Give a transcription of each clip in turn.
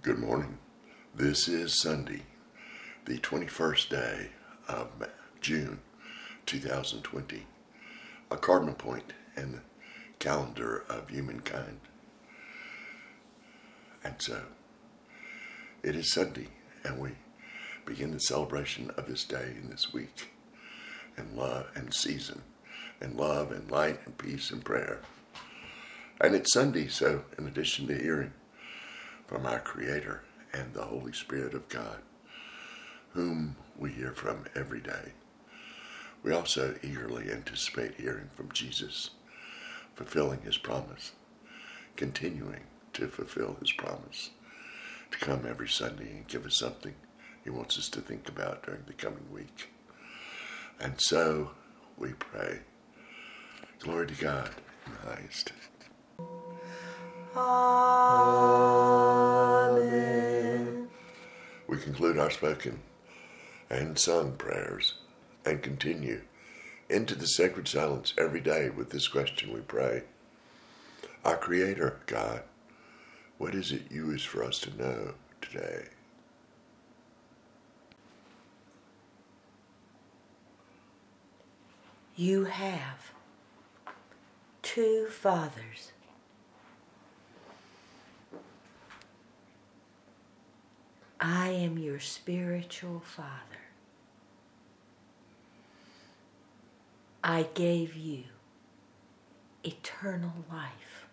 Good morning. This is Sunday, the 21st day of June 2020, a cardinal point in the calendar of humankind. And so, it is Sunday, and we begin the celebration of this day and this week, and love and season, and love and light and peace and prayer. And it's Sunday, so in addition to hearing from our Creator and the Holy Spirit of God, whom we hear from every day, we also eagerly anticipate hearing from Jesus, fulfilling his promise, continuing to fulfill his promise to come every Sunday and give us something he wants us to think about during the coming week. And so we pray. Glory to God in the highest. We conclude our spoken and sung prayers and continue into the sacred silence every day with this question we pray Our Creator, God, what is it you wish for us to know today? You have two fathers. I am your spiritual father. I gave you eternal life.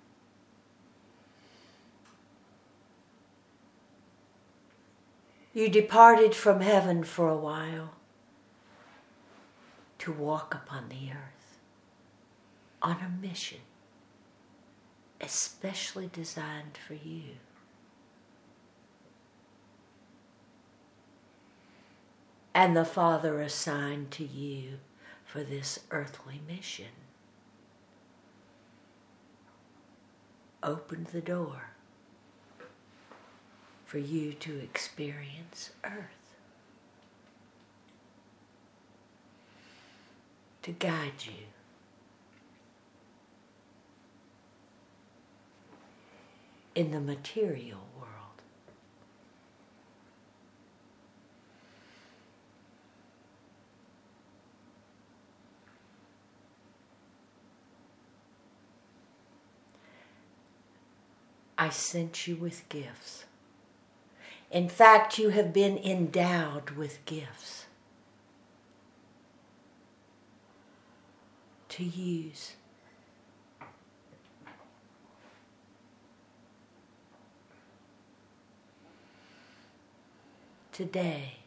You departed from heaven for a while to walk upon the earth on a mission especially designed for you. And the Father assigned to you for this earthly mission opened the door for you to experience earth, to guide you. In the material world. I sent you with gifts. In fact, you have been endowed with gifts to use. Today,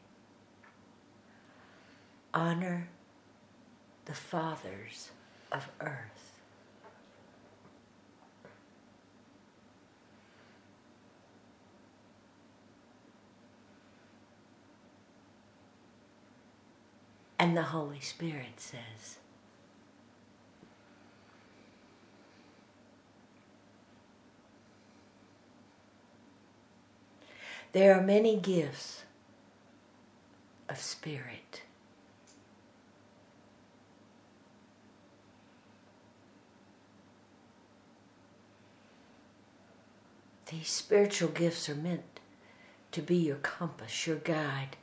honor the fathers of earth. And the Holy Spirit says, There are many gifts of spirit. These spiritual gifts are meant to be your compass, your guide,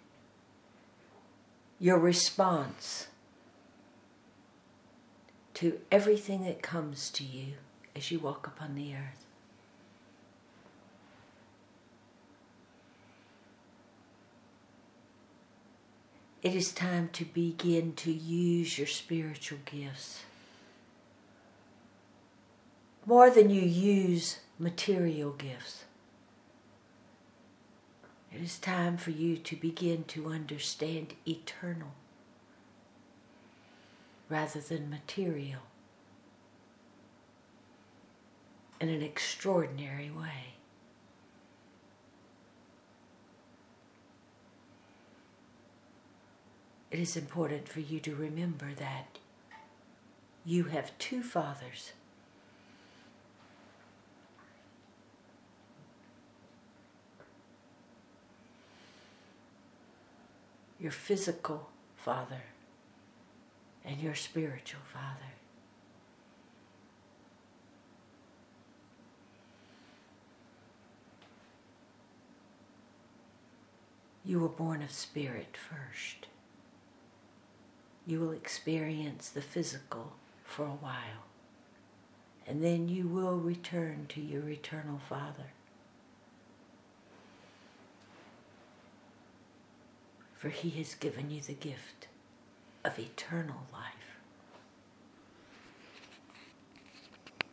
your response to everything that comes to you as you walk upon the earth. It is time to begin to use your spiritual gifts more than you use material gifts. It is time for you to begin to understand eternal rather than material in an extraordinary way. It is important for you to remember that you have two fathers. your physical father and your spiritual father. You were born of spirit first. You will experience the physical for a while, and then you will return to your eternal Father. for he has given you the gift of eternal life.